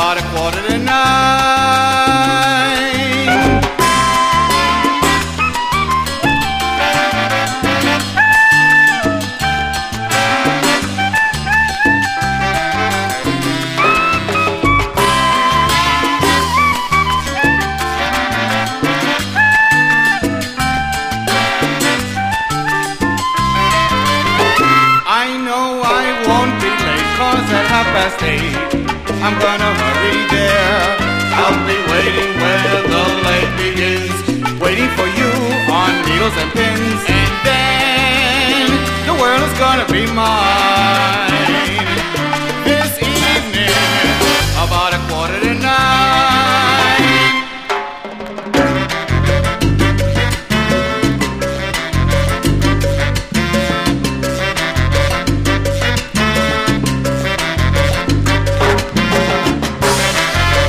about a quarter to nine. I know I won't be late, cause at half past eight, I'm gonna there. I'll be waiting where the lane begins, waiting for you on needles and pins, and then the world is gonna be mine.